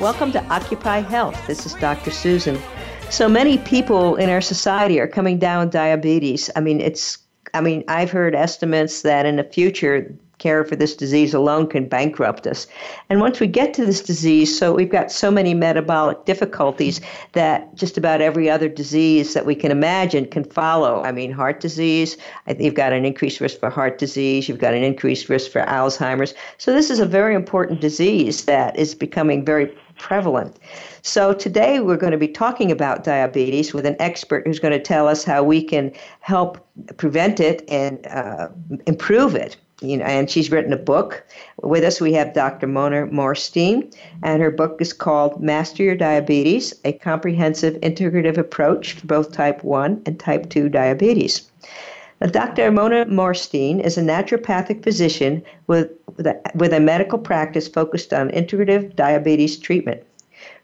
Welcome to Occupy Health. This is Dr. Susan. So many people in our society are coming down with diabetes. I mean, it's I mean, I've heard estimates that in the future care for this disease alone can bankrupt us. And once we get to this disease, so we've got so many metabolic difficulties that just about every other disease that we can imagine can follow. I mean, heart disease, you've got an increased risk for heart disease, you've got an increased risk for Alzheimer's. So this is a very important disease that is becoming very prevalent. So today we're going to be talking about diabetes with an expert who's going to tell us how we can help prevent it and uh, improve it you know, and she's written a book. With us, we have Dr. Mona Morstein, and her book is called Master Your Diabetes A Comprehensive Integrative Approach for both Type 1 and Type 2 Diabetes. Dr. Mona Morstein is a naturopathic physician with, with a, with a medical practice focused on integrative diabetes treatment.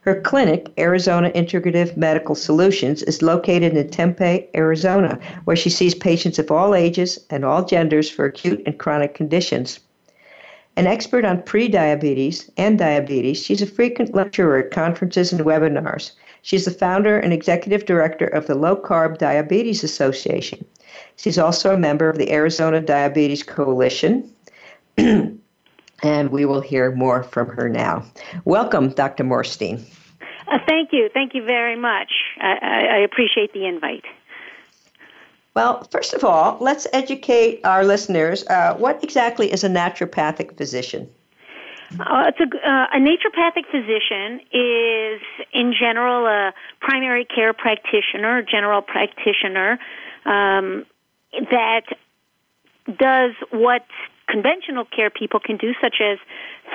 Her clinic, Arizona Integrative Medical Solutions, is located in Tempe, Arizona, where she sees patients of all ages and all genders for acute and chronic conditions. An expert on prediabetes and diabetes, she's a frequent lecturer at conferences and webinars. She's the founder and executive director of the Low Carb Diabetes Association. She's also a member of the Arizona Diabetes Coalition. and we will hear more from her now. Welcome, Dr. Morstein. Uh, thank you. Thank you very much. I, I, appreciate the invite. Well, first of all, let's educate our listeners. Uh, what exactly is a naturopathic physician? Uh, it's a, uh, a naturopathic physician is, in general, a primary care practitioner, general practitioner um, that does what conventional care people can do, such as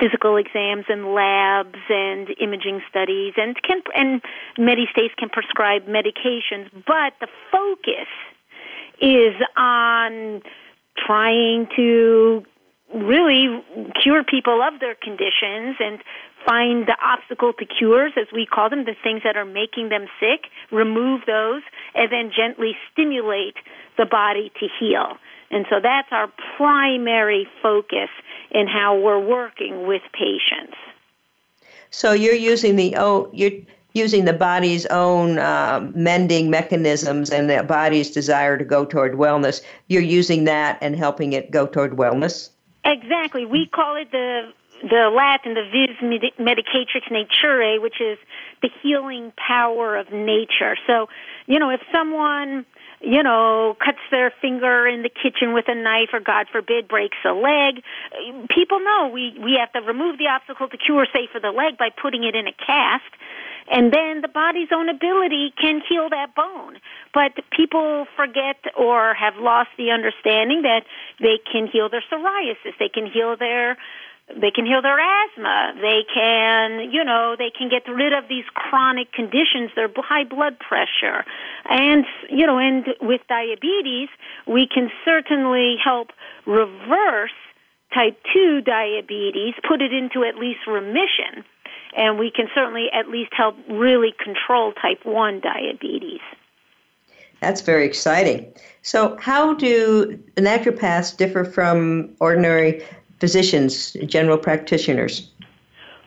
physical exams and labs and imaging studies, and can and many states can prescribe medications. But the focus is on trying to really cure people of their conditions and find the obstacle to cures, as we call them, the things that are making them sick, remove those, and then gently stimulate the body to heal. And so that's our primary focus in how we're working with patients. So you're using the oh you're using the body's own uh, mending mechanisms and the body's desire to go toward wellness. You're using that and helping it go toward wellness. Exactly. We call it the the Latin, the vis medicatrix naturae, which is the healing power of nature. So, you know, if someone you know, cuts their finger in the kitchen with a knife or God forbid breaks a leg. People know we, we have to remove the obstacle to cure, say, for the leg by putting it in a cast. And then the body's own ability can heal that bone. But people forget or have lost the understanding that they can heal their psoriasis, they can heal their they can heal their asthma. They can, you know, they can get rid of these chronic conditions, their high blood pressure. And, you know, and with diabetes, we can certainly help reverse type 2 diabetes, put it into at least remission. And we can certainly at least help really control type 1 diabetes. That's very exciting. So, how do naturopaths differ from ordinary physicians, general practitioners?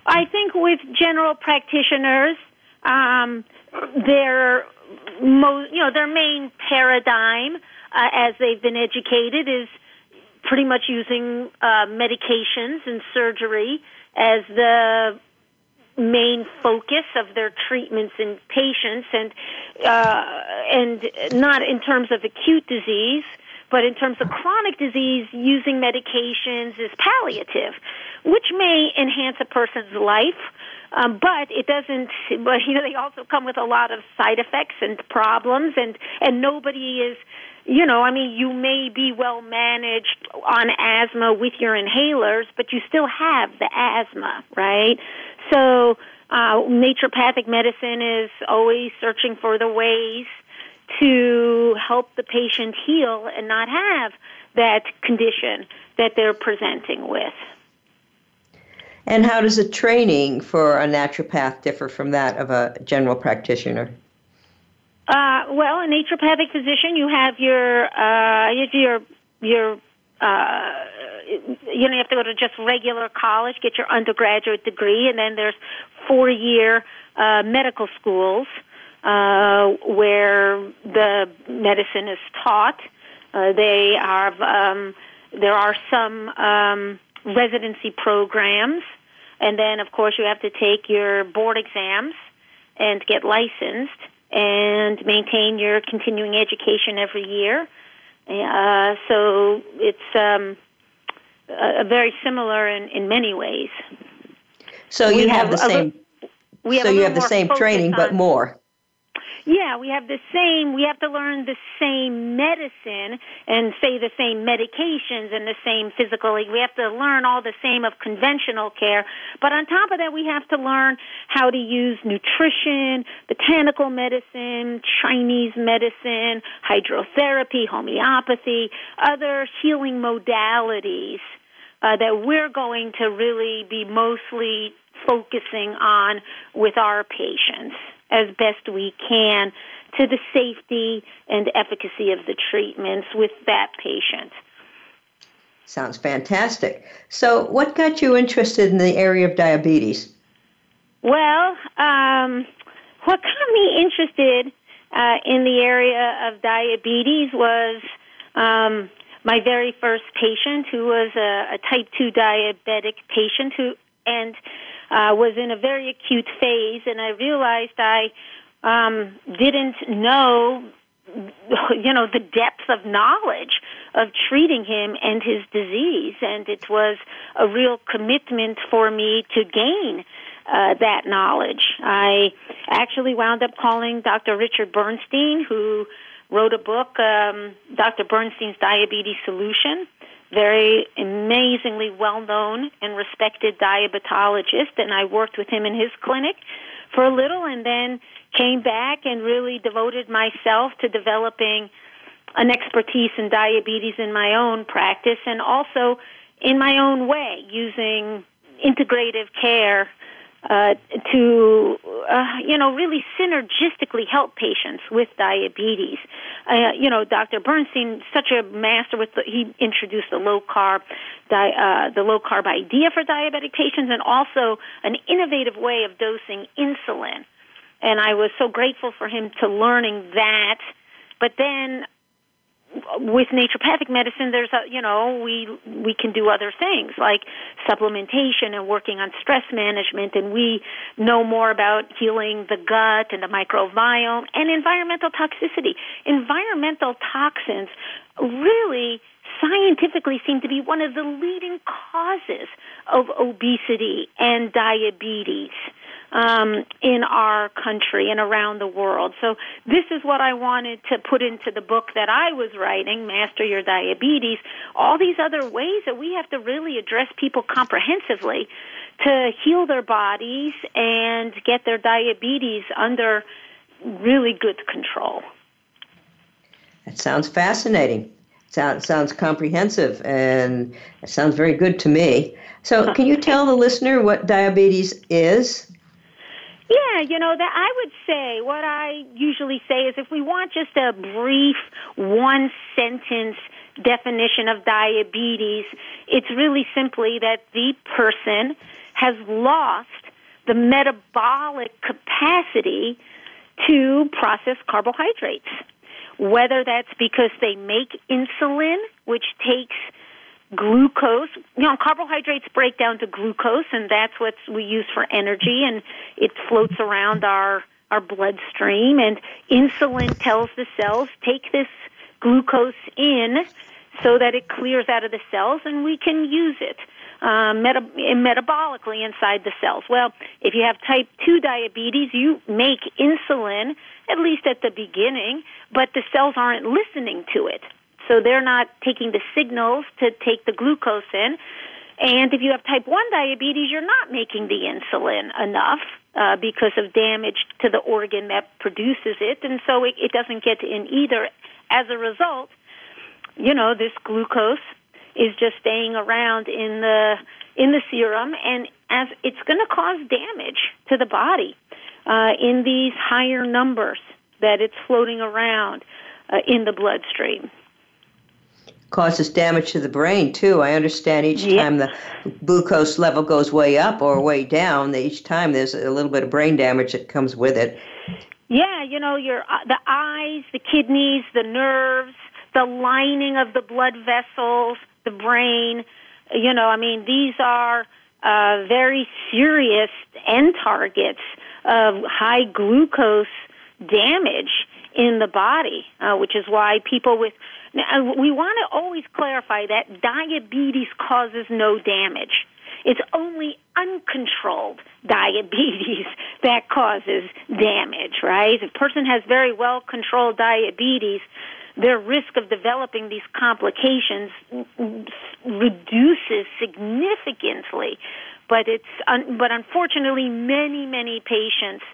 I think with general practitioners, um, their mo- you know their main paradigm uh, as they've been educated is pretty much using uh, medications and surgery as the main focus of their treatments in patients, and uh, and not in terms of acute disease, but in terms of chronic disease, using medications is palliative, which may enhance a person's life. Um, but it doesn't. But you know, they also come with a lot of side effects and problems, and and nobody is you know, I mean, you may be well managed on asthma with your inhalers, but you still have the asthma, right? So, uh, naturopathic medicine is always searching for the ways to help the patient heal and not have that condition that they're presenting with. And how does the training for a naturopath differ from that of a general practitioner? Uh, well, a naturopathic physician, you have your uh, your your uh, you know you have to go to just regular college, get your undergraduate degree, and then there's four year uh, medical schools uh, where the medicine is taught. Uh, they have um, there are some um, residency programs, and then of course you have to take your board exams and get licensed and maintain your continuing education every year. Uh, so it's um, very similar in, in many ways. So you have, have, the same. We have so you have the same training, but more. Yeah, we have the same, we have to learn the same medicine and say the same medications and the same physical, we have to learn all the same of conventional care. But on top of that, we have to learn how to use nutrition, botanical medicine, Chinese medicine, hydrotherapy, homeopathy, other healing modalities. Uh, that we're going to really be mostly focusing on with our patients as best we can to the safety and efficacy of the treatments with that patient. Sounds fantastic. So, what got you interested in the area of diabetes? Well, um, what got me interested uh, in the area of diabetes was um, my very first patient, who was a, a type 2 diabetic patient who and uh, was in a very acute phase, and I realized I um, didn't know, you know, the depth of knowledge of treating him and his disease, and it was a real commitment for me to gain. Uh, that knowledge. I actually wound up calling Dr. Richard Bernstein, who wrote a book, um, Dr. Bernstein's Diabetes Solution, very amazingly well known and respected diabetologist, and I worked with him in his clinic for a little and then came back and really devoted myself to developing an expertise in diabetes in my own practice and also in my own way using integrative care uh, to uh, you know really synergistically help patients with diabetes. Uh, you know, Dr. Bernstein, such a master with the, he introduced the low carb, di- uh, the low carb idea for diabetic patients, and also an innovative way of dosing insulin. And I was so grateful for him to learning that. But then with naturopathic medicine there's a you know we we can do other things like supplementation and working on stress management and we know more about healing the gut and the microbiome and environmental toxicity. Environmental toxins really scientifically seem to be one of the leading causes of obesity and diabetes um, in our country and around the world. So this is what I wanted to put into the book that I was writing, Master Your Diabetes. All these other ways that we have to really address people comprehensively to heal their bodies and get their diabetes under really good control. That sounds fascinating. Sounds sounds comprehensive and it sounds very good to me. So, can you tell the listener what diabetes is? Yeah, you know that I would say what I usually say is if we want just a brief one sentence definition of diabetes, it's really simply that the person has lost the metabolic capacity to process carbohydrates. Whether that's because they make insulin, which takes glucose. You know, carbohydrates break down to glucose, and that's what we use for energy, and it floats around our our bloodstream. And insulin tells the cells take this glucose in so that it clears out of the cells, and we can use it. Um, meta- metabolically inside the cells. Well, if you have type 2 diabetes, you make insulin at least at the beginning, but the cells aren't listening to it. So they're not taking the signals to take the glucose in. And if you have type 1 diabetes, you're not making the insulin enough uh, because of damage to the organ that produces it, and so it, it doesn't get in either. As a result, you know, this glucose is just staying around in the in the serum, and as it's going to cause damage to the body uh, in these higher numbers that it's floating around uh, in the bloodstream causes damage to the brain too. I understand each time the glucose level goes way up or way down, each time there's a little bit of brain damage that comes with it. Yeah, you know, your uh, the eyes, the kidneys, the nerves, the lining of the blood vessels, the brain. You know, I mean, these are uh, very serious end targets of high glucose damage in the body, uh, which is why people with now, we want to always clarify that diabetes causes no damage. It's only uncontrolled diabetes that causes damage, right? If a person has very well controlled diabetes, their risk of developing these complications reduces significantly. But it's but unfortunately, many many patients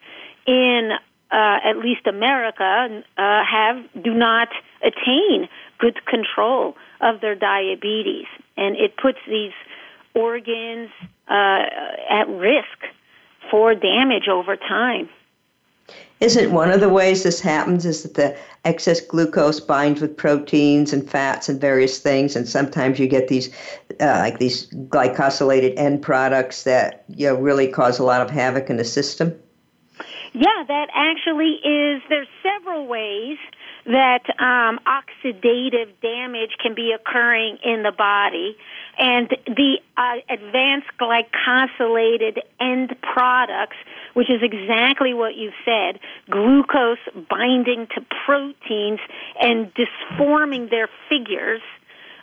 in uh, at least America uh, have do not attain good control of their diabetes, and it puts these organs uh, at risk for damage over time. Isn't one of the ways this happens is that the excess glucose binds with proteins and fats and various things, and sometimes you get these uh, like these glycosylated end products that you know really cause a lot of havoc in the system? Yeah, that actually is. There's several ways that um, oxidative damage can be occurring in the body. And the uh, advanced glycosylated end products, which is exactly what you said, glucose binding to proteins and disforming their figures,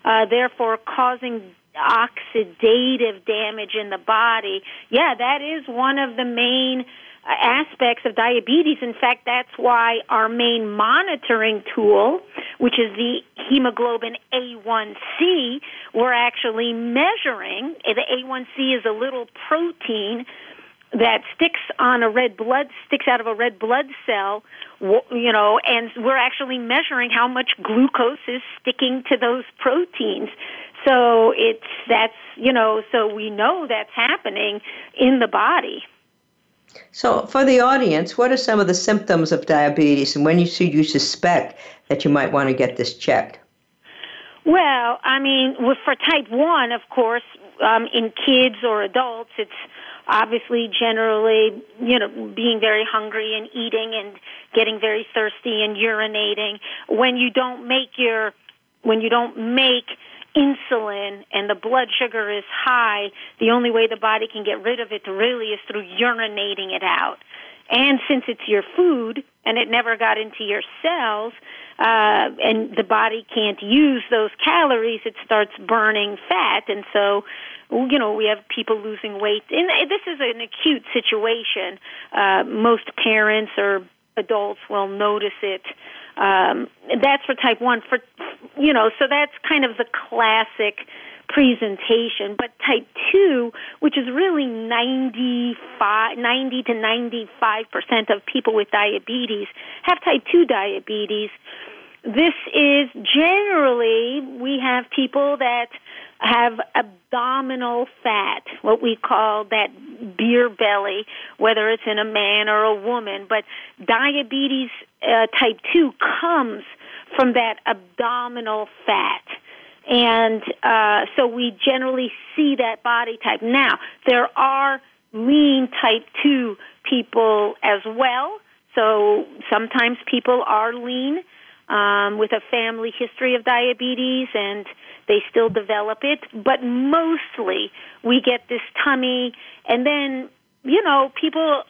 uh, therefore causing oxidative damage in the body. Yeah, that is one of the main aspects of diabetes. In fact, that's why our main monitoring tool, which is the hemoglobin A1C, we're actually measuring. The A1C is a little protein that sticks on a red blood sticks out of a red blood cell you know and we're actually measuring how much glucose is sticking to those proteins so it's that's you know so we know that's happening in the body so, for the audience, what are some of the symptoms of diabetes, and when you see you suspect that you might want to get this checked? Well, I mean, for type one, of course, um, in kids or adults, it's obviously generally, you know, being very hungry and eating and getting very thirsty and urinating. When you don't make your, when you don't make insulin and the blood sugar is high, the only way the body can get rid of it really is through urinating it out. And since it's your food and it never got into your cells, uh, and the body can't use those calories, it starts burning fat. And so, you know, we have people losing weight. And this is an acute situation. Uh, most parents or adults will notice it um, that's for type 1. For, you know, so that's kind of the classic presentation. But type 2, which is really 95, 90 to 95% of people with diabetes, have type 2 diabetes. This is generally, we have people that have abdominal fat, what we call that beer belly, whether it's in a man or a woman. But diabetes uh, type 2 comes from that abdominal fat. And uh, so we generally see that body type. Now, there are lean type 2 people as well. So sometimes people are lean um, with a family history of diabetes and they still develop it, but mostly we get this tummy, and then you know people.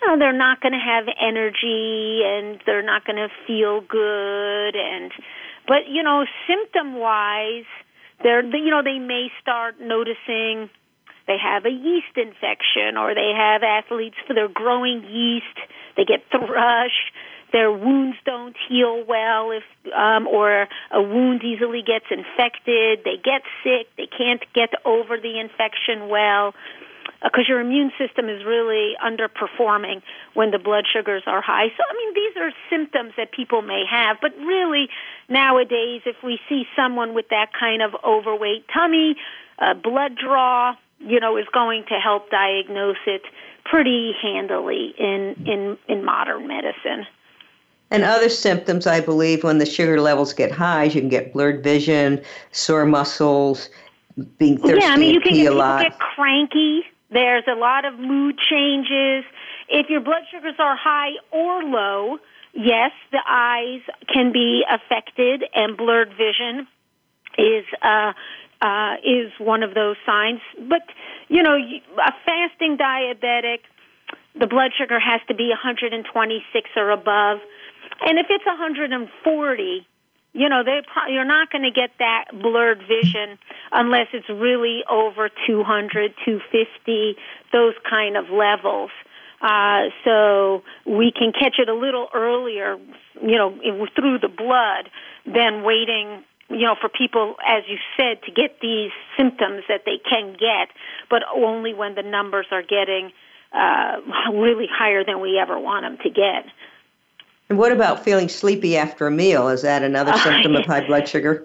Oh, they're not going to have energy and they're not going to feel good and but you know symptom wise they're you know they may start noticing they have a yeast infection or they have athletes for their growing yeast, they get thrush, their wounds don't heal well if um, or a wound easily gets infected, they get sick, they can't get over the infection well because uh, your immune system is really underperforming when the blood sugars are high. So, I mean, these are symptoms that people may have, but really nowadays, if we see someone with that kind of overweight tummy, uh, blood draw, you know, is going to help diagnose it pretty handily in in in modern medicine. And other symptoms, I believe, when the sugar levels get high, you can get blurred vision, sore muscles, being thirsty yeah, I mean, you can get, cranky. There's a lot of mood changes. If your blood sugars are high or low, yes, the eyes can be affected, and blurred vision is uh, uh, is one of those signs. But you know, a fasting diabetic, the blood sugar has to be 126 or above, and if it's 140, you know, they pro- you're not going to get that blurred vision unless it's really over 200, 250, those kind of levels. Uh, so we can catch it a little earlier, you know, through the blood than waiting, you know, for people, as you said, to get these symptoms that they can get, but only when the numbers are getting uh, really higher than we ever want them to get. And what about feeling sleepy after a meal? Is that another symptom of high blood sugar?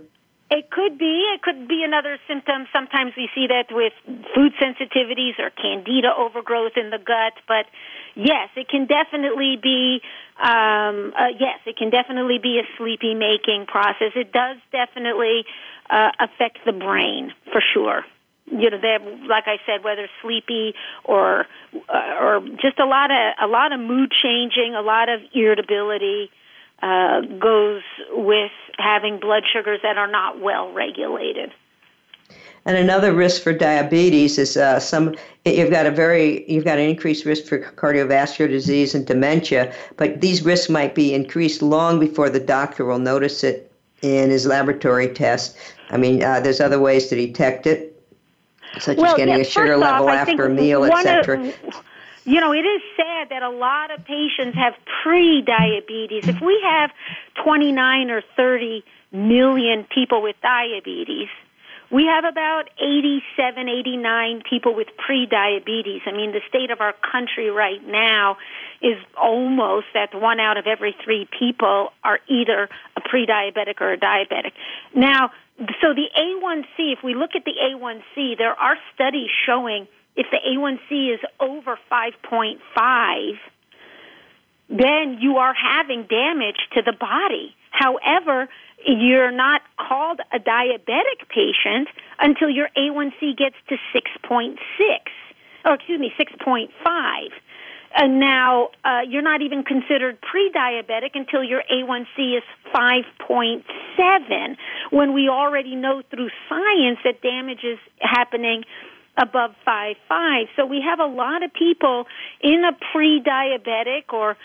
It could be. It could be another symptom. Sometimes we see that with food sensitivities or candida overgrowth in the gut. But yes, it can definitely be. Um, uh, yes, it can definitely be a sleepy making process. It does definitely uh, affect the brain for sure you know they like I said whether sleepy or uh, or just a lot of a lot of mood changing, a lot of irritability uh, goes with having blood sugars that are not well regulated. And another risk for diabetes is uh, some you've got a very you've got an increased risk for cardiovascular disease and dementia, but these risks might be increased long before the doctor will notice it in his laboratory test. I mean, uh, there's other ways to detect it such well, as getting yeah, a sugar level off, after a meal, etc. You know, it is sad that a lot of patients have pre-diabetes. If we have 29 or 30 million people with diabetes, we have about 87, 89 people with pre-diabetes. I mean, the state of our country right now is almost that one out of every three people are either a pre-diabetic or a diabetic. Now, so the A1C, if we look at the A1C, there are studies showing if the A1C is over 5.5, then you are having damage to the body. However, you're not called a diabetic patient until your A1C gets to 6.6, or excuse me, 6.5. And now uh, you're not even considered pre-diabetic until your A1C is 5.7, when we already know through science that damage is happening above 5.5. So we have a lot of people in a pre-diabetic or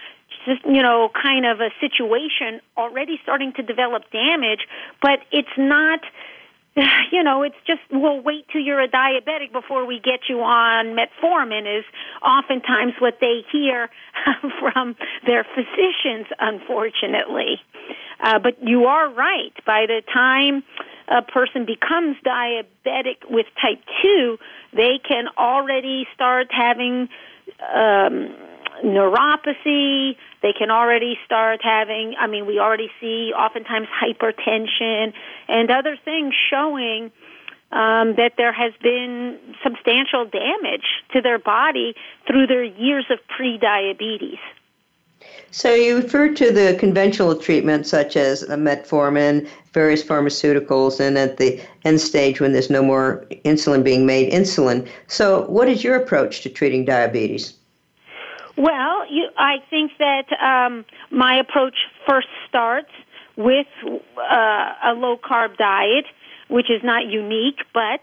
just you know kind of a situation already starting to develop damage, but it's not you know, it's just we'll wait till you're a diabetic before we get you on metformin is oftentimes what they hear from their physicians, unfortunately. Uh, but you are right. By the time a person becomes diabetic with type 2, they can already start having um, neuropathy. They can already start having, I mean, we already see oftentimes hypertension and other things showing um, that there has been substantial damage to their body through their years of pre-diabetes. So you refer to the conventional treatments such as metformin, various pharmaceuticals, and at the end stage when there's no more insulin being made, insulin. So what is your approach to treating diabetes? Well, you, I think that um, my approach first starts with uh, a low carb diet, which is not unique, but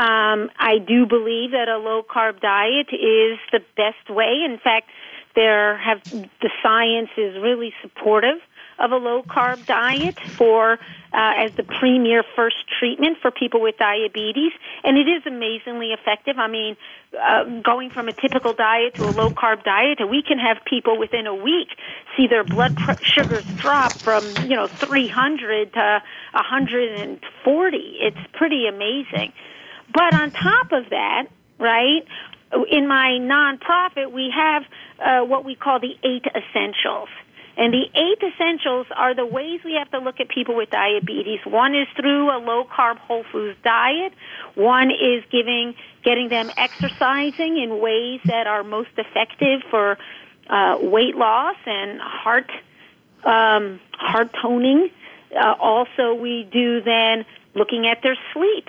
um, I do believe that a low carb diet is the best way. In fact, there have the science is really supportive of a low carb diet for uh, as the premier first treatment for people with diabetes, and it is amazingly effective. I mean, uh, going from a typical diet to a low carb diet, we can have people within a week see their blood pr- sugars drop from you know 300 to 140. It's pretty amazing. But on top of that, right, in my nonprofit, we have uh, what we call the eight essentials. And the eight essentials are the ways we have to look at people with diabetes. One is through a low carb whole foods diet. One is giving, getting them exercising in ways that are most effective for uh, weight loss and heart, um, heart toning. Uh, also, we do then looking at their sleep,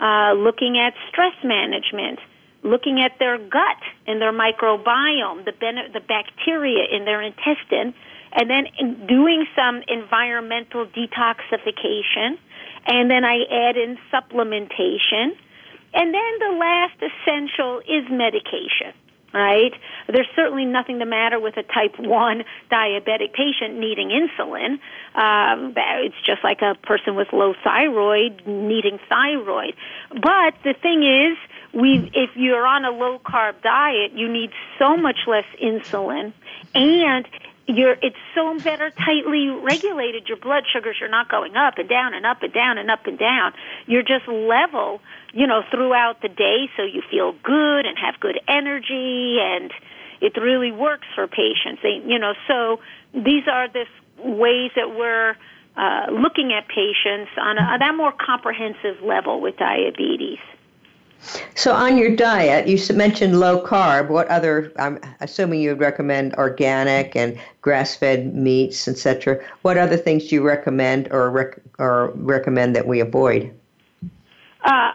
uh, looking at stress management, looking at their gut and their microbiome, the, ben- the bacteria in their intestine, and then doing some environmental detoxification, and then I add in supplementation, and then the last essential is medication. Right? There's certainly nothing the matter with a type 1 diabetic patient needing insulin. Um, it's just like a person with low thyroid needing thyroid. But the thing is, we if you're on a low carb diet, you need so much less insulin and you're it's so better tightly regulated. Your blood sugars are not going up and down and up and down and up and down. You're just level you know throughout the day so you feel good and have good energy and it really works for patients. They you know so these are the ways that we're uh, looking at patients on, a, on that more comprehensive level with diabetes so, on your diet, you mentioned low carb. What other? I'm assuming you would recommend organic and grass-fed meats, etc. What other things do you recommend or rec- or recommend that we avoid? Uh,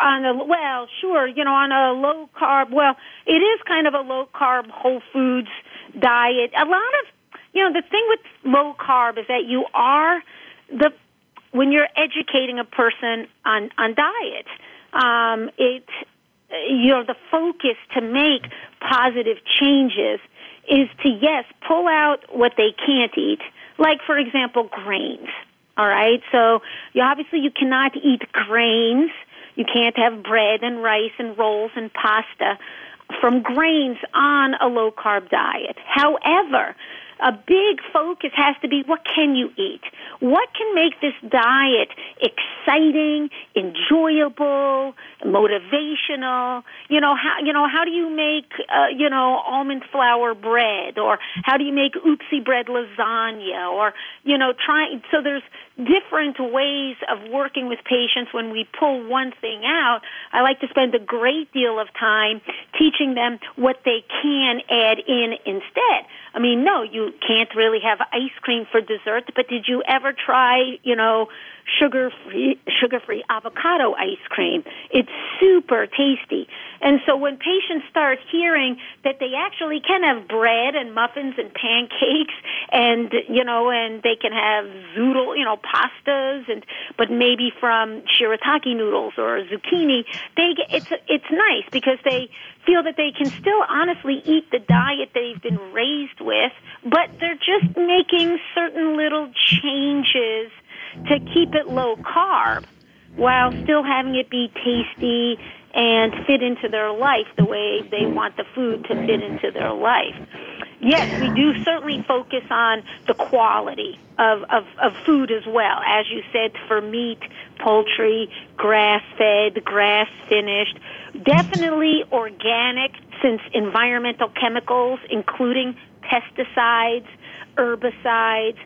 on a well, sure, you know, on a low carb. Well, it is kind of a low carb whole foods diet. A lot of, you know, the thing with low carb is that you are the when you're educating a person on on diet um, it you know the focus to make positive changes is to yes pull out what they can't eat like for example grains all right? So you obviously you cannot eat grains. You can't have bread and rice and rolls and pasta from grains on a low carb diet. However a big focus has to be what can you eat? What can make this diet exciting, enjoyable, motivational? You know how you know how do you make uh, you know almond flour bread or how do you make oopsie bread lasagna or you know trying so there's different ways of working with patients when we pull one thing out. I like to spend a great deal of time teaching them what they can add in instead. I mean, no, you can't really have ice cream for dessert, but did you ever try, you know, sugar free sugar free avocado ice cream. It's super tasty. And so when patients start hearing that they actually can have bread and muffins and pancakes and you know and they can have zoodle, you know, pastas and but maybe from shirataki noodles or zucchini, they get, it's it's nice because they feel that they can still honestly eat the diet they've been raised with, but they're just making certain little changes to keep it low carb while still having it be tasty and fit into their life the way they want the food to fit into their life. Yes, we do certainly focus on the quality of, of, of food as well. As you said, for meat, poultry, grass fed, grass finished, definitely organic since environmental chemicals, including pesticides, herbicides,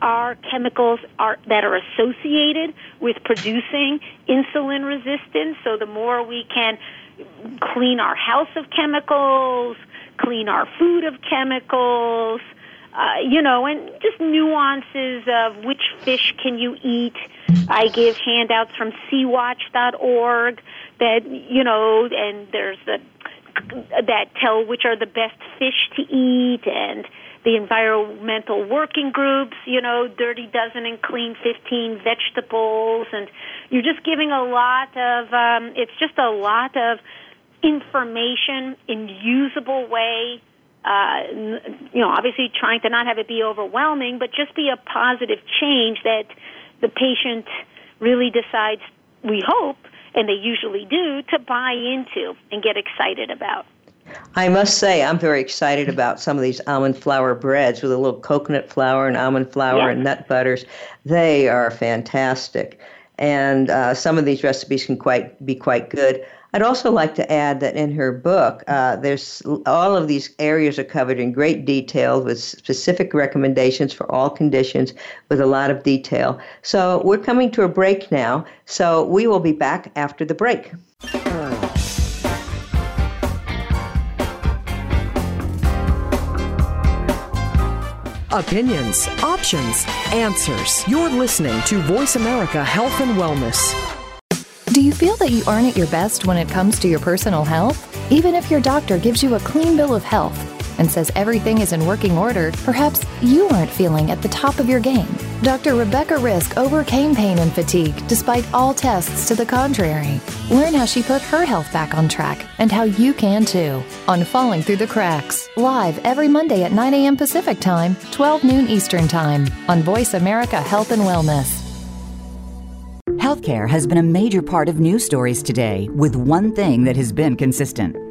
are chemicals are, that are associated with producing insulin resistance. So the more we can clean our house of chemicals, clean our food of chemicals, uh, you know, and just nuances of which fish can you eat. I give handouts from SeaWatch.org that you know, and there's the that tell which are the best fish to eat and the environmental working groups, you know, Dirty Dozen and Clean 15 vegetables, and you're just giving a lot of, um, it's just a lot of information in usable way uh, you know, obviously trying to not have it be overwhelming, but just be a positive change that the patient really decides, we hope, and they usually do, to buy into and get excited about. I must say, I'm very excited about some of these almond flour breads with a little coconut flour and almond flour and nut butters. They are fantastic, and uh, some of these recipes can quite be quite good. I'd also like to add that in her book, uh, there's all of these areas are covered in great detail with specific recommendations for all conditions with a lot of detail. So we're coming to a break now. So we will be back after the break. Opinions, options, answers. You're listening to Voice America Health and Wellness. Do you feel that you aren't at your best when it comes to your personal health? Even if your doctor gives you a clean bill of health and says everything is in working order, perhaps you aren't feeling at the top of your game. Dr. Rebecca Risk overcame pain and fatigue despite all tests to the contrary. Learn how she put her health back on track and how you can too on Falling Through the Cracks, live every Monday at 9 a.m. Pacific Time, 12 noon Eastern Time on Voice America Health and Wellness. Healthcare has been a major part of news stories today, with one thing that has been consistent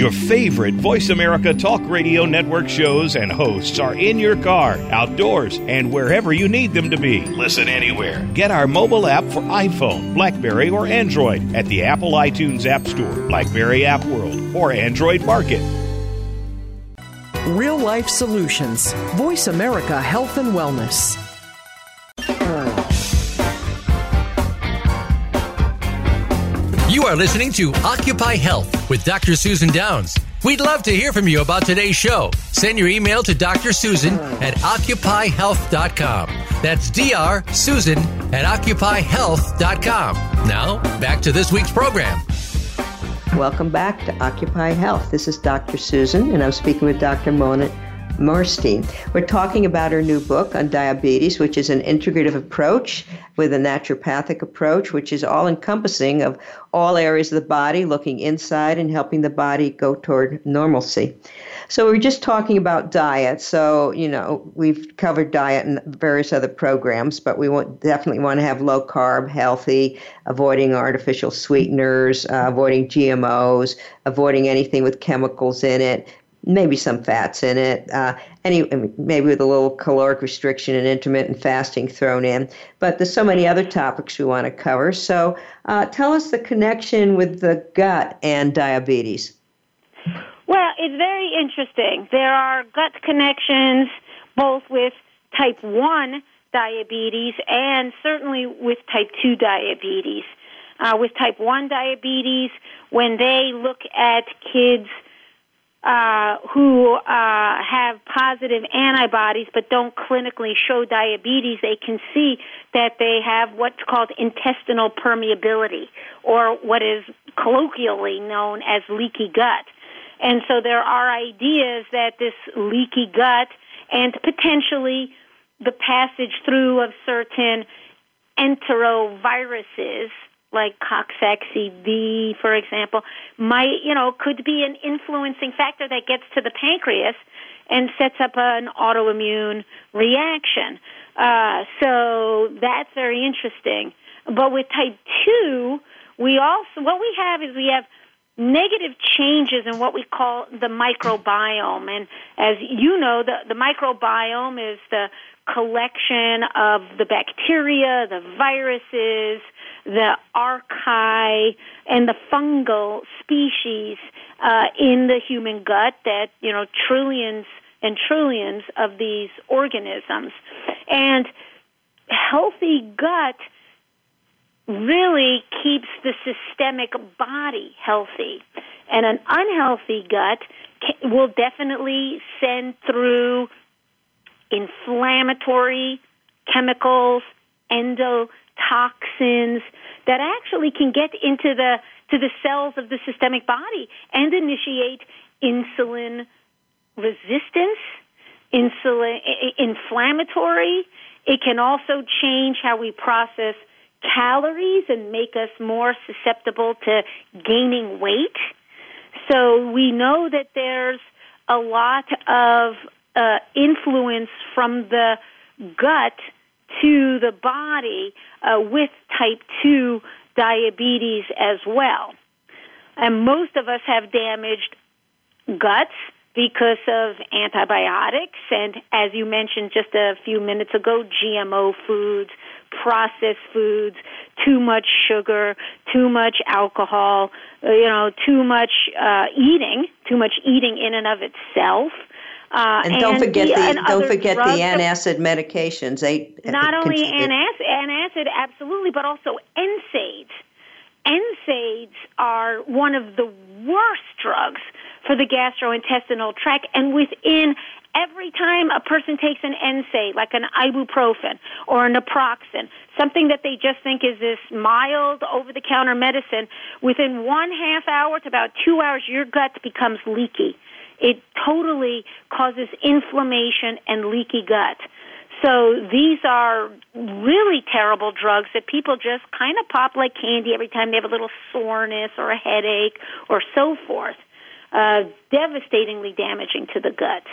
Your favorite Voice America Talk Radio Network shows and hosts are in your car, outdoors, and wherever you need them to be. Listen anywhere. Get our mobile app for iPhone, Blackberry, or Android at the Apple iTunes App Store, Blackberry App World, or Android Market. Real life solutions. Voice America Health and Wellness. Are listening to Occupy Health with Dr. Susan Downs. We'd love to hear from you about today's show. Send your email to Dr. Susan at occupyhealth.com. That's Dr. Susan at occupyhealth.com. Now, back to this week's program. Welcome back to Occupy Health. This is Dr. Susan, and I'm speaking with Dr. Mona Morstein. We're talking about her new book on diabetes, which is an integrative approach with a naturopathic approach, which is all encompassing of all areas of the body, looking inside and helping the body go toward normalcy. So we are just talking about diet. So, you know, we've covered diet in various other programs, but we want, definitely want to have low carb, healthy, avoiding artificial sweeteners, uh, avoiding GMOs, avoiding anything with chemicals in it, maybe some fats in it, uh, any maybe with a little caloric restriction and intermittent fasting thrown in. But there's so many other topics we want to cover. So uh, tell us the connection with the gut and diabetes. Well, it's very interesting. There are gut connections both with type 1 diabetes and certainly with type 2 diabetes. Uh, with type 1 diabetes, when they look at kids uh, who uh, have positive antibodies but don't clinically show diabetes, they can see that they have what's called intestinal permeability, or what is colloquially known as leaky gut. And so there are ideas that this leaky gut and potentially the passage through of certain enteroviruses like Coxsackie B, for example, might, you know, could be an influencing factor that gets to the pancreas and sets up an autoimmune reaction. Uh, so that's very interesting. But with type 2, we also, what we have is we have negative changes in what we call the microbiome. And as you know, the, the microbiome is the collection of the bacteria, the viruses, the archaea, and the fungal species uh, in the human gut that, you know, trillions and trillions of these organisms. And healthy gut really keeps the systemic body healthy. And an unhealthy gut will definitely send through inflammatory chemicals, endotoxins that actually can get into the to the cells of the systemic body and initiate insulin resistance, insulin inflammatory. It can also change how we process calories and make us more susceptible to gaining weight. So we know that there's a lot of uh, influence from the gut to the body uh, with type 2 diabetes as well. And most of us have damaged guts because of antibiotics and, as you mentioned just a few minutes ago, GMO foods, processed foods, too much sugar, too much alcohol, uh, you know, too much uh, eating, too much eating in and of itself. Uh, and, don't forget the, the don't forget the antacid medications. They not only antacid, antacid, absolutely, but also NSAIDs. NSAIDs are one of the worst drugs for the gastrointestinal tract, and within every time a person takes an NSAID, like an ibuprofen or a naproxen, something that they just think is this mild over-the-counter medicine, within one half hour to about two hours, your gut becomes leaky. It totally causes inflammation and leaky gut. So these are really terrible drugs that people just kind of pop like candy every time they have a little soreness or a headache or so forth. Uh, devastatingly damaging to the gut.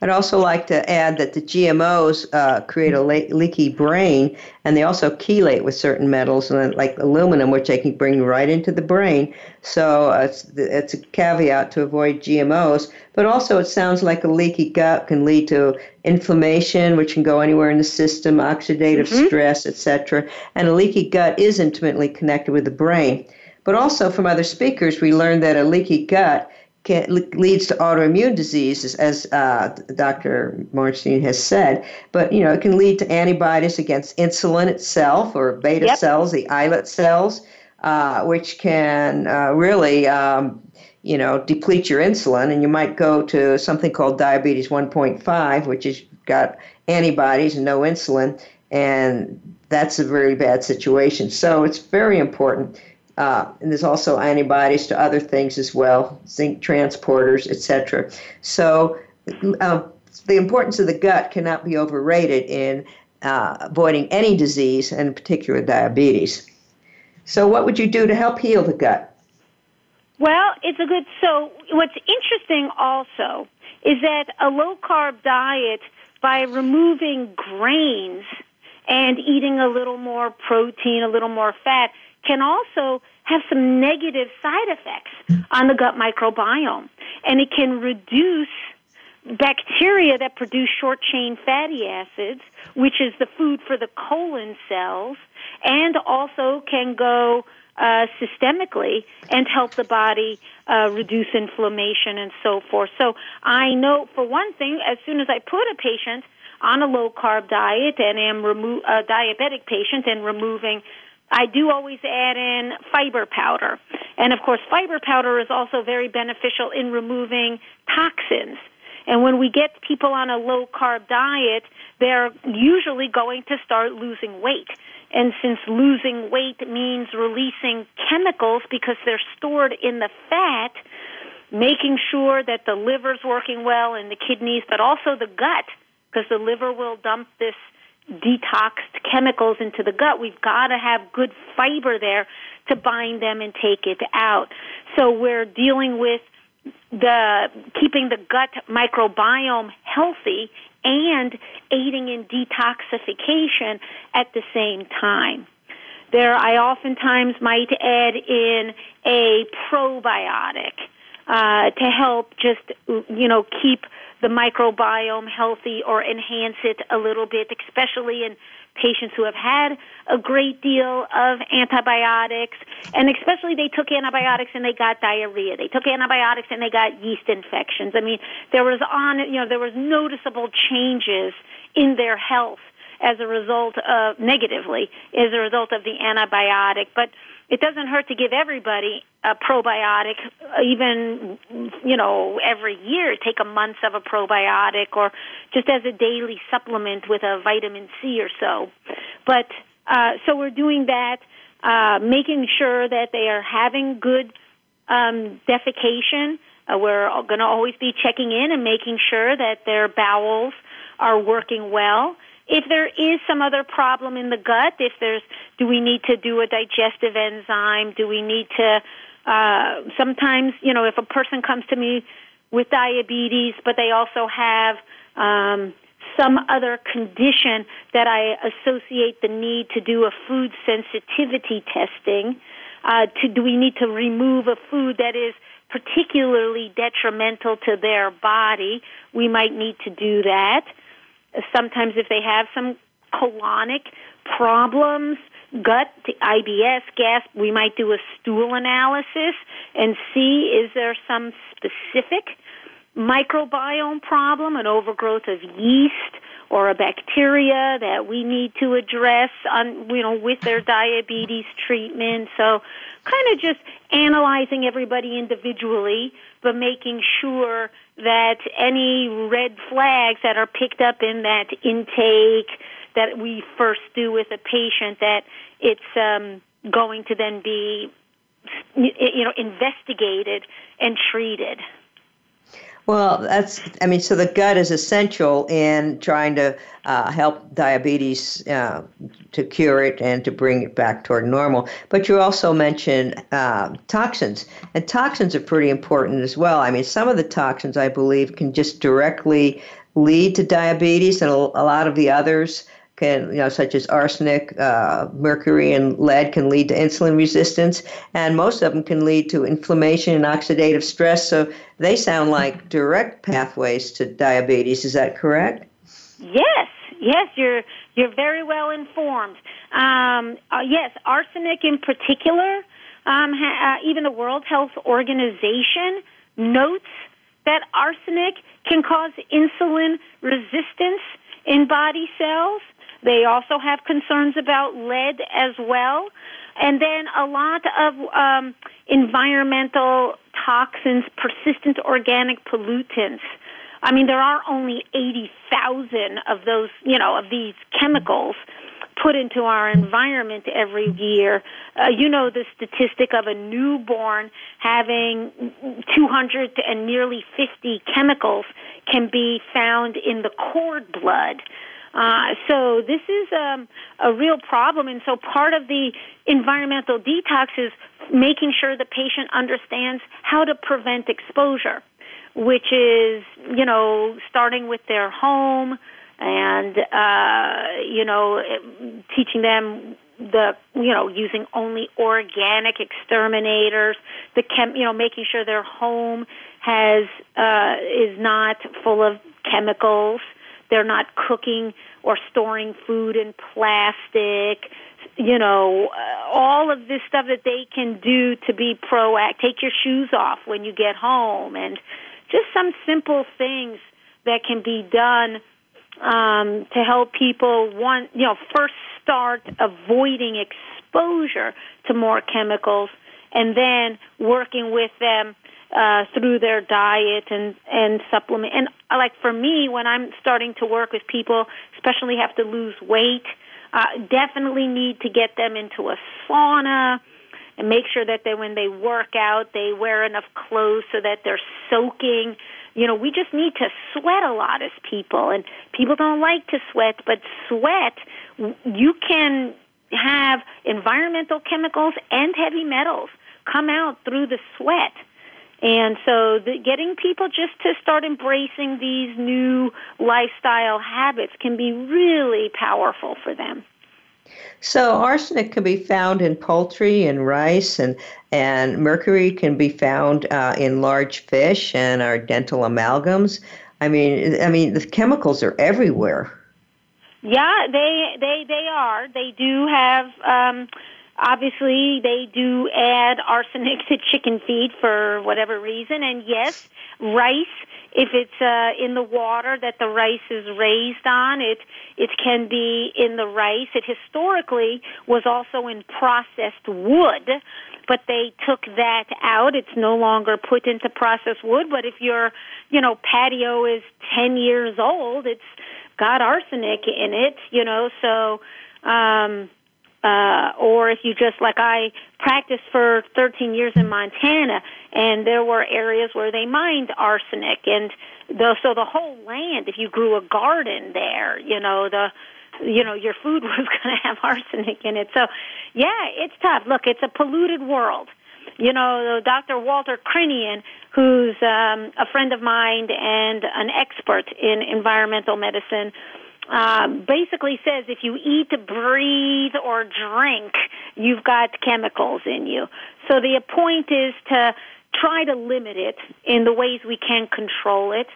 I'd also like to add that the GMOs uh, create a le- leaky brain, and they also chelate with certain metals, like aluminum, which they can bring right into the brain. So uh, it's, it's a caveat to avoid GMOs. But also, it sounds like a leaky gut can lead to inflammation, which can go anywhere in the system, oxidative mm-hmm. stress, etc. And a leaky gut is intimately connected with the brain. But also, from other speakers, we learned that a leaky gut can, leads to autoimmune diseases, as uh, Dr. Morstein has said. But you know, it can lead to antibodies against insulin itself or beta yep. cells, the islet cells, uh, which can uh, really, um, you know, deplete your insulin, and you might go to something called diabetes 1.5, which has got antibodies and no insulin, and that's a very bad situation. So it's very important uh, and there's also antibodies to other things as well, zinc transporters, etc. So uh, the importance of the gut cannot be overrated in uh, avoiding any disease, and in particular diabetes. So, what would you do to help heal the gut? Well, it's a good. So, what's interesting also is that a low carb diet, by removing grains and eating a little more protein, a little more fat, can also have some negative side effects on the gut microbiome. And it can reduce bacteria that produce short chain fatty acids, which is the food for the colon cells, and also can go uh, systemically and help the body uh, reduce inflammation and so forth. So I know, for one thing, as soon as I put a patient on a low carb diet and am remo- a diabetic patient and removing I do always add in fiber powder. And of course, fiber powder is also very beneficial in removing toxins. And when we get people on a low carb diet, they're usually going to start losing weight. And since losing weight means releasing chemicals because they're stored in the fat, making sure that the liver's working well and the kidneys, but also the gut, because the liver will dump this detoxed chemicals into the gut. We've got to have good fiber there to bind them and take it out. So we're dealing with the keeping the gut microbiome healthy and aiding in detoxification at the same time. there I oftentimes might add in a probiotic uh, to help just you know keep the microbiome healthy or enhance it a little bit, especially in patients who have had a great deal of antibiotics, and especially they took antibiotics and they got diarrhea. They took antibiotics and they got yeast infections. I mean, there was on you know there was noticeable changes in their health as a result of negatively as a result of the antibiotic, but it doesn't hurt to give everybody a probiotic, even you know every year. Take a month of a probiotic, or just as a daily supplement with a vitamin C or so. But uh, so we're doing that, uh, making sure that they are having good um, defecation. Uh, we're going to always be checking in and making sure that their bowels are working well if there is some other problem in the gut, if there's, do we need to do a digestive enzyme? Do we need to, uh, sometimes, you know, if a person comes to me with diabetes, but they also have, um, some other condition that I associate the need to do a food sensitivity testing. Uh, to, do we need to remove a food that is particularly detrimental to their body? We might need to do that. Sometimes, if they have some colonic problems, gut, IBS, gas, we might do a stool analysis and see is there some specific microbiome problem, an overgrowth of yeast or a bacteria that we need to address on you know with their diabetes treatment. So kind of just analyzing everybody individually, but making sure that any red flags that are picked up in that intake that we first do with a patient that it's um, going to then be you know investigated and treated. Well, that's, I mean, so the gut is essential in trying to uh, help diabetes uh, to cure it and to bring it back toward normal. But you also mentioned uh, toxins, and toxins are pretty important as well. I mean, some of the toxins, I believe, can just directly lead to diabetes, and a, a lot of the others can, you know, such as arsenic, uh, mercury, and lead, can lead to insulin resistance, and most of them can lead to inflammation and oxidative stress. So they sound like direct pathways to diabetes. Is that correct? Yes, yes, you're you're very well informed. Um, uh, yes, arsenic in particular. Um, ha, uh, even the World Health Organization notes that arsenic can cause insulin resistance in body cells. They also have concerns about lead as well. And then a lot of um, environmental toxins, persistent organic pollutants. I mean, there are only 80,000 of those, you know, of these chemicals put into our environment every year. Uh, you know the statistic of a newborn having 200 and nearly 50 chemicals can be found in the cord blood. Uh, so this is um, a real problem, and so part of the environmental detox is making sure the patient understands how to prevent exposure, which is you know starting with their home and uh, you know teaching them the you know using only organic exterminators the chem you know making sure their home has uh, is not full of chemicals they're not cooking or storing food in plastic. You know, uh, all of this stuff that they can do to be proactive. Take your shoes off when you get home, and just some simple things that can be done um, to help people. One, you know, first start avoiding exposure to more chemicals, and then working with them uh, through their diet and and supplement. And uh, like for me, when I'm starting to work with people, especially have to lose weight, uh, definitely need to get them into a sauna and make sure that they when they work out they wear enough clothes so that they're soaking you know we just need to sweat a lot as people and people don't like to sweat but sweat you can have environmental chemicals and heavy metals come out through the sweat and so the, getting people just to start embracing these new lifestyle habits can be really powerful for them. So arsenic can be found in poultry and rice, and and mercury can be found uh, in large fish and our dental amalgams. I mean, I mean the chemicals are everywhere. Yeah, they they they are. They do have. Um, obviously, they do add arsenic to chicken feed for whatever reason, and yes, rice if it's uh, in the water that the rice is raised on, it it can be in the rice. It historically was also in processed wood, but they took that out. It's no longer put into processed wood. But if your you know patio is ten years old, it's got arsenic in it. You know, so. Um, uh, or if you just like I practiced for 13 years in Montana, and there were areas where they mined arsenic, and the, so the whole land, if you grew a garden there, you know the you know your food was going to have arsenic in it. So, yeah, it's tough. Look, it's a polluted world. You know, Dr. Walter Crinnion, who's um, a friend of mine and an expert in environmental medicine, um, basically says if you eat, breathe, or drink, you've got chemicals in you. So the point is to try to limit it in the ways we can control it,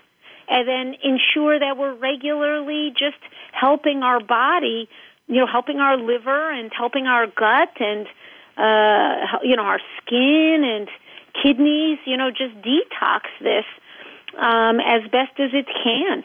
and then ensure that we're regularly just helping our body, you know, helping our liver and helping our gut and, uh, you know, our skin and kidneys, you know, just detox this um, as best as it can.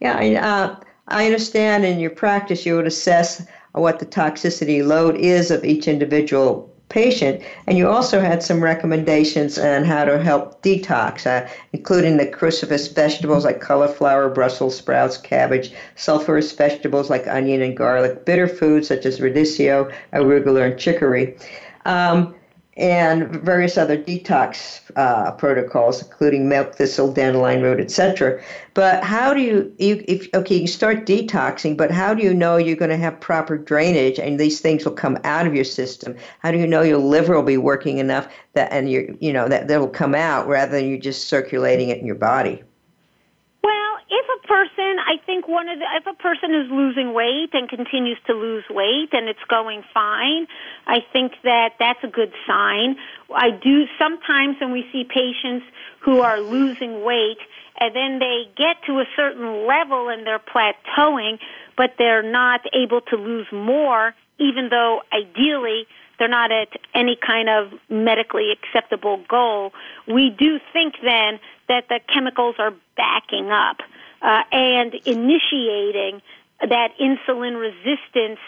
Yeah, I, uh, I understand in your practice you would assess what the toxicity load is of each individual patient, and you also had some recommendations on how to help detox, uh, including the cruciferous vegetables like cauliflower, Brussels sprouts, cabbage, sulfurous vegetables like onion and garlic, bitter foods such as radicchio, arugula, and chicory. Um, and various other detox uh, protocols, including milk thistle, dandelion root, etc. But how do you, you, if okay, you start detoxing, but how do you know you're going to have proper drainage and these things will come out of your system? How do you know your liver will be working enough that and you you know that that will come out rather than you just circulating it in your body? Person, I think one of the, if a person is losing weight and continues to lose weight and it's going fine, I think that that's a good sign. I do sometimes when we see patients who are losing weight and then they get to a certain level and they're plateauing, but they're not able to lose more, even though ideally they're not at any kind of medically acceptable goal. We do think then that the chemicals are backing up uh, and initiating that insulin resistance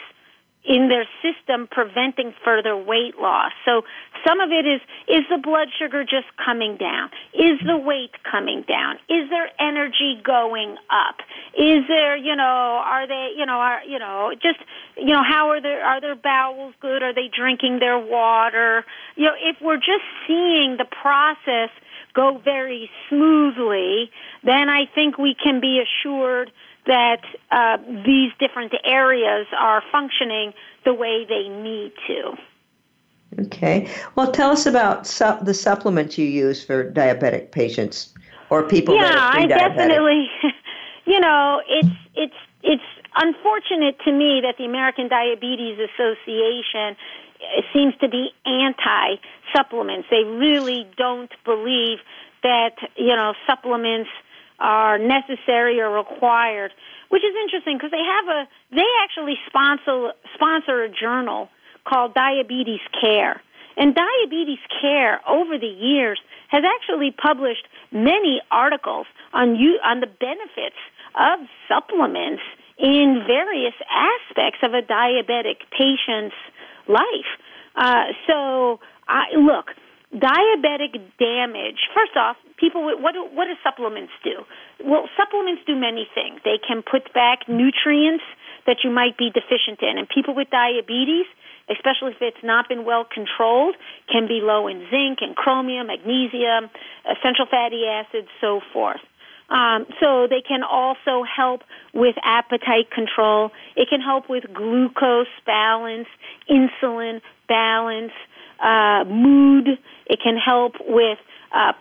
in their system preventing further weight loss. So some of it is is the blood sugar just coming down? Is the weight coming down? Is their energy going up? Is there, you know, are they, you know, are you know, just you know, how are their are their bowels good? Are they drinking their water? You know, if we're just seeing the process go very smoothly, then I think we can be assured that uh, these different areas are functioning the way they need to. Okay. Well, tell us about su- the supplements you use for diabetic patients or people yeah, that are I definitely. You know, it's it's it's unfortunate to me that the American Diabetes Association seems to be anti supplements. They really don't believe that, you know, supplements are necessary or required, which is interesting because they have a, they actually sponsor, sponsor a journal called Diabetes Care. And Diabetes Care over the years has actually published many articles on you, on the benefits of supplements in various aspects of a diabetic patient's life. Uh, so, I, look, diabetic damage. First off, people, what do, what do supplements do? Well, supplements do many things. They can put back nutrients that you might be deficient in, and people with diabetes, especially if it's not been well controlled, can be low in zinc and chromium, magnesium, essential fatty acids, so forth. Um, so they can also help with appetite control. It can help with glucose balance, insulin balance, uh, mood. It can help with uh,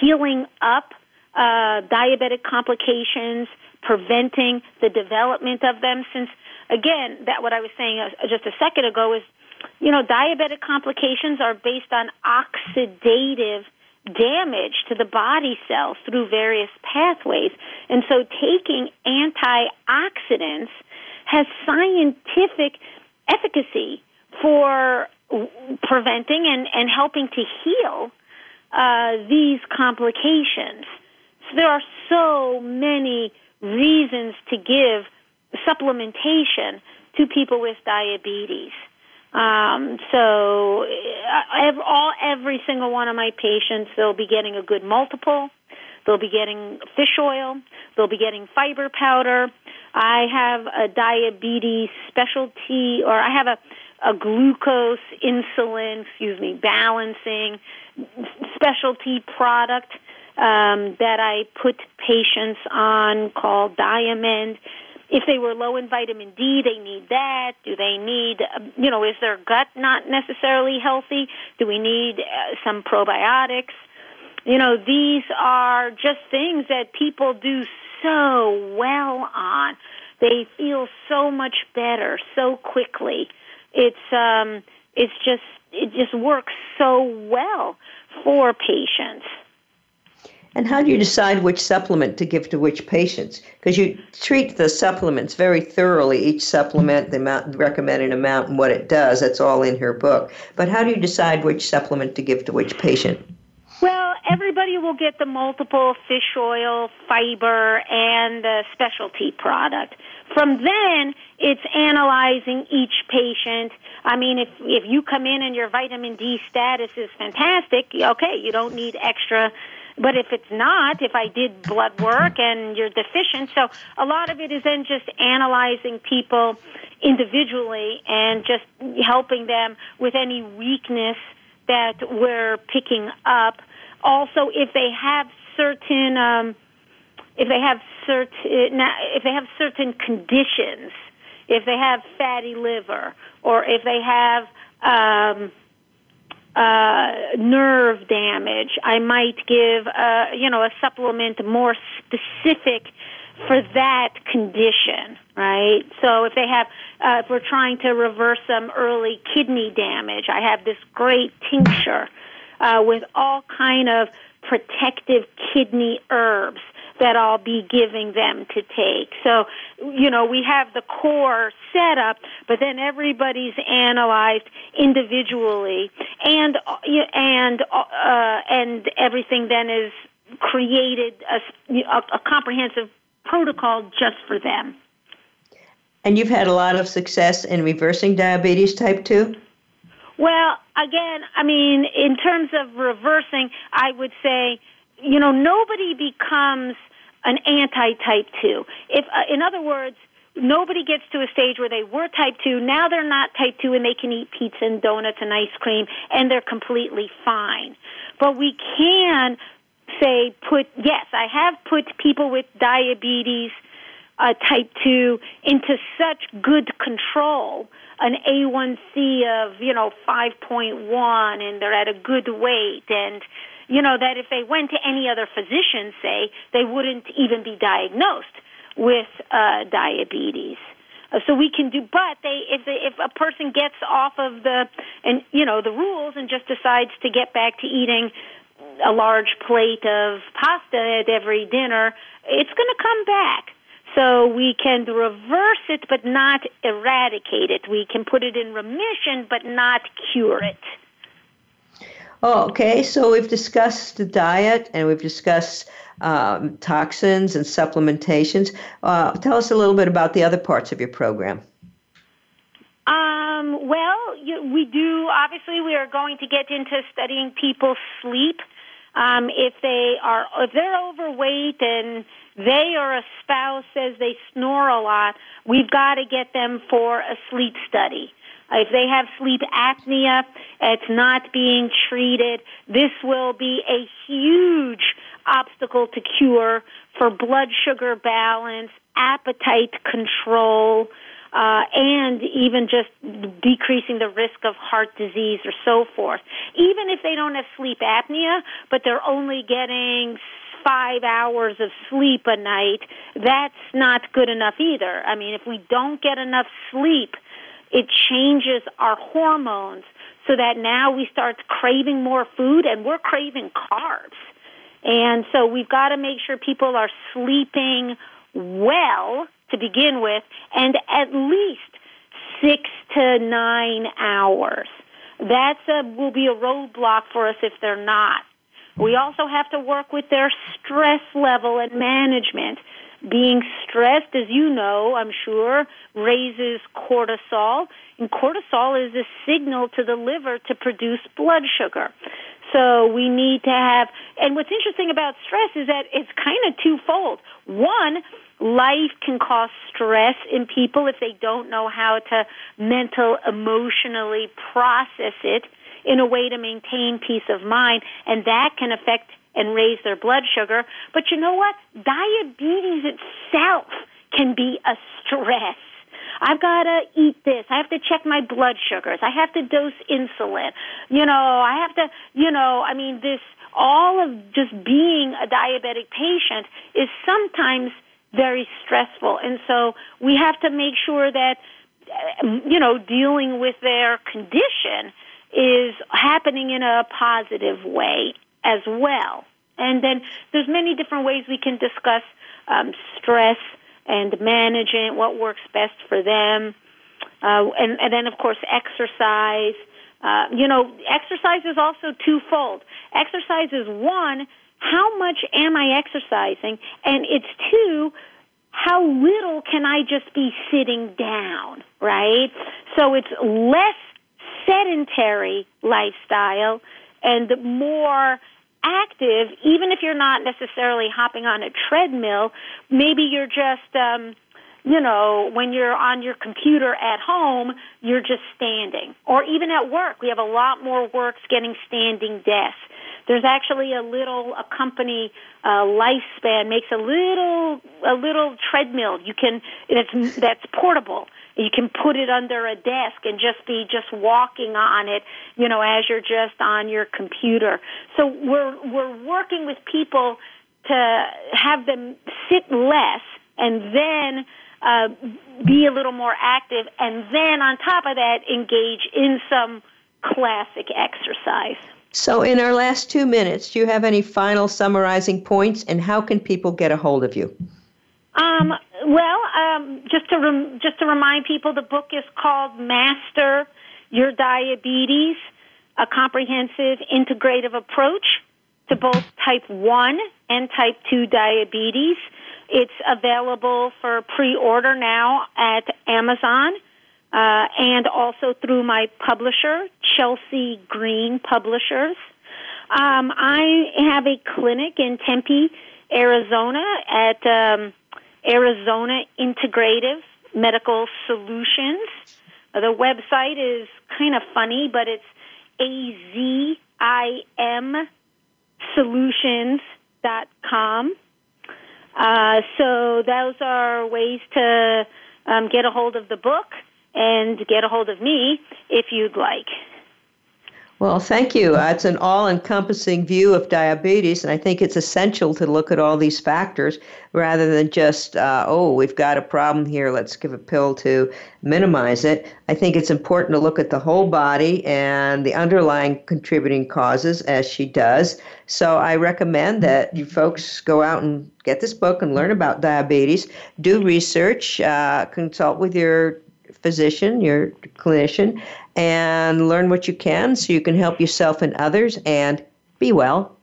healing up uh, diabetic complications, preventing the development of them. Since again, that what I was saying uh, just a second ago is, you know, diabetic complications are based on oxidative damage to the body cells through various pathways. And so taking antioxidants has scientific efficacy for preventing and, and helping to heal uh, these complications. So there are so many reasons to give supplementation to people with diabetes. Um, so uh, every, all every single one of my patients, they'll be getting a good multiple. They'll be getting fish oil. They'll be getting fiber powder. I have a diabetes specialty, or I have a a glucose insulin, excuse me, balancing specialty product um, that I put patients on called Diamend. If they were low in vitamin D, they need that. Do they need, um, you know, is their gut not necessarily healthy? Do we need uh, some probiotics? You know, these are just things that people do so well on. They feel so much better so quickly. It's um, it's just it just works so well for patients. And how do you decide which supplement to give to which patients? Because you treat the supplements very thoroughly, each supplement, the amount, recommended amount, and what it does. That's all in her book. But how do you decide which supplement to give to which patient? Well, everybody will get the multiple fish oil, fiber, and the specialty product. From then, it's analyzing each patient. I mean, if if you come in and your vitamin D status is fantastic, okay, you don't need extra. But if it's not, if I did blood work and you're deficient, so a lot of it is then just analyzing people individually and just helping them with any weakness that we're picking up. Also, if they have certain um, if they have certain if they have certain conditions, if they have fatty liver, or if they have um, uh, nerve damage, I might give uh, you know a supplement more specific for that condition, right? So if they have, uh, if we're trying to reverse some early kidney damage, I have this great tincture uh, with all kind of protective kidney herbs that I'll be giving them to take. So, you know, we have the core set up, but then everybody's analyzed individually, and and uh, and everything then is created a, a, a comprehensive protocol just for them. And you've had a lot of success in reversing diabetes type 2? Well, again, I mean, in terms of reversing, I would say you know, nobody becomes an anti-type 2. If, uh, in other words, nobody gets to a stage where they were type 2, now they're not type 2 and they can eat pizza and donuts and ice cream and they're completely fine. But we can say put, yes, I have put people with diabetes uh, type 2 into such good control an A1C of, you know, 5.1 and they're at a good weight and you know, that if they went to any other physician, say, they wouldn't even be diagnosed with uh, diabetes. Uh, so we can do, but they, if they, if a person gets off of the, and you know, the rules and just decides to get back to eating a large plate of pasta at every dinner, it's going to come back. So we can reverse it, but not eradicate it. We can put it in remission, but not cure it. Oh, okay. So we've discussed the diet and we've discussed um, toxins and supplementations. Uh, tell us a little bit about the other parts of your program. Um, well, you, we do. Obviously, we are going to get into studying people's sleep. Um, if they are, if they're overweight and they or a spouse says they snore a lot, we've got to get them for a sleep study. If they have sleep apnea, it's not being treated. This will be a huge obstacle to cure for blood sugar balance, appetite control, uh, and even just decreasing the risk of heart disease or so forth. Even if they don't have sleep apnea, but they're only getting five hours of sleep a night, that's not good enough either. I mean, if we don't get enough sleep, it changes our hormones so that now we start craving more food and we're craving carbs. And so we've got to make sure people are sleeping well to begin with and at least six to nine hours. That's will be a roadblock for us if they're not. We also have to work with their stress level and management. Being stressed, as you know, I'm sure, raises cortisol, and cortisol is a signal to the liver to produce blood sugar. So we need to have, and what's interesting about stress is that it's kind of twofold. One, life can cause stress in people if they don't know how to mental, emotionally process it in a way to maintain peace of mind, and that can affect and raise their blood sugar. But you know what? Diabetes itself can be a stress. I've got to eat this. I have to check my blood sugars. I have to dose insulin. You know, I have to, you know, I mean, this, all of just being a diabetic patient is sometimes very stressful. And so we have to make sure that, um, you know, dealing with their condition is happening in a positive way as well. And then there's many different ways we can discuss um, stress and managing what works best for them. Uh, and, and then, of course, exercise. Uh, you know, exercise is also twofold. Exercise is one, how much am I exercising? And it's two, how little can I just be sitting down, right? So it's less sedentary lifestyle and more active, even if you're not necessarily hopping on a treadmill, maybe you're just, um, you know, when you're on your computer at home, you're just standing. Or even at work, we have a lot more works getting standing desks. There's actually a little a company uh, lifespan makes a little a little treadmill. You can it's that's portable you can put it under a desk and just be just walking on it, you know, as you're just on your computer. So we're we're working with people to have them sit less and then uh, be a little more active, and then on top of that, engage in some classic exercise. So, in our last two minutes, do you have any final summarizing points, and how can people get a hold of you? Um, well, um, just to rem- just to remind people, the book is called Master Your Diabetes: A Comprehensive Integrative Approach to both Type One and Type Two diabetes. It's available for pre-order now at Amazon. Uh, and also through my publisher, Chelsea Green Publishers. Um, I have a clinic in Tempe, Arizona at um, Arizona Integrative Medical Solutions. The website is kind of funny, but it's azim solutions.com. Uh, so those are ways to um, get a hold of the book and get a hold of me if you'd like. Well, thank you. Uh, it's an all encompassing view of diabetes, and I think it's essential to look at all these factors rather than just, uh, oh, we've got a problem here, let's give a pill to minimize it. I think it's important to look at the whole body and the underlying contributing causes, as she does. So I recommend that you folks go out and get this book and learn about diabetes, do research, uh, consult with your physician, your clinician, and learn what you can so you can help yourself and others and be well.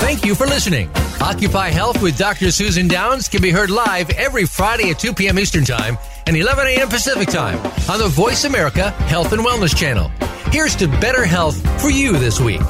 Thank you for listening. Occupy Health with Dr. Susan Downs can be heard live every Friday at 2 p.m. Eastern Time and 11 a.m. Pacific Time on the Voice America Health and Wellness Channel. Here's to better health for you this week.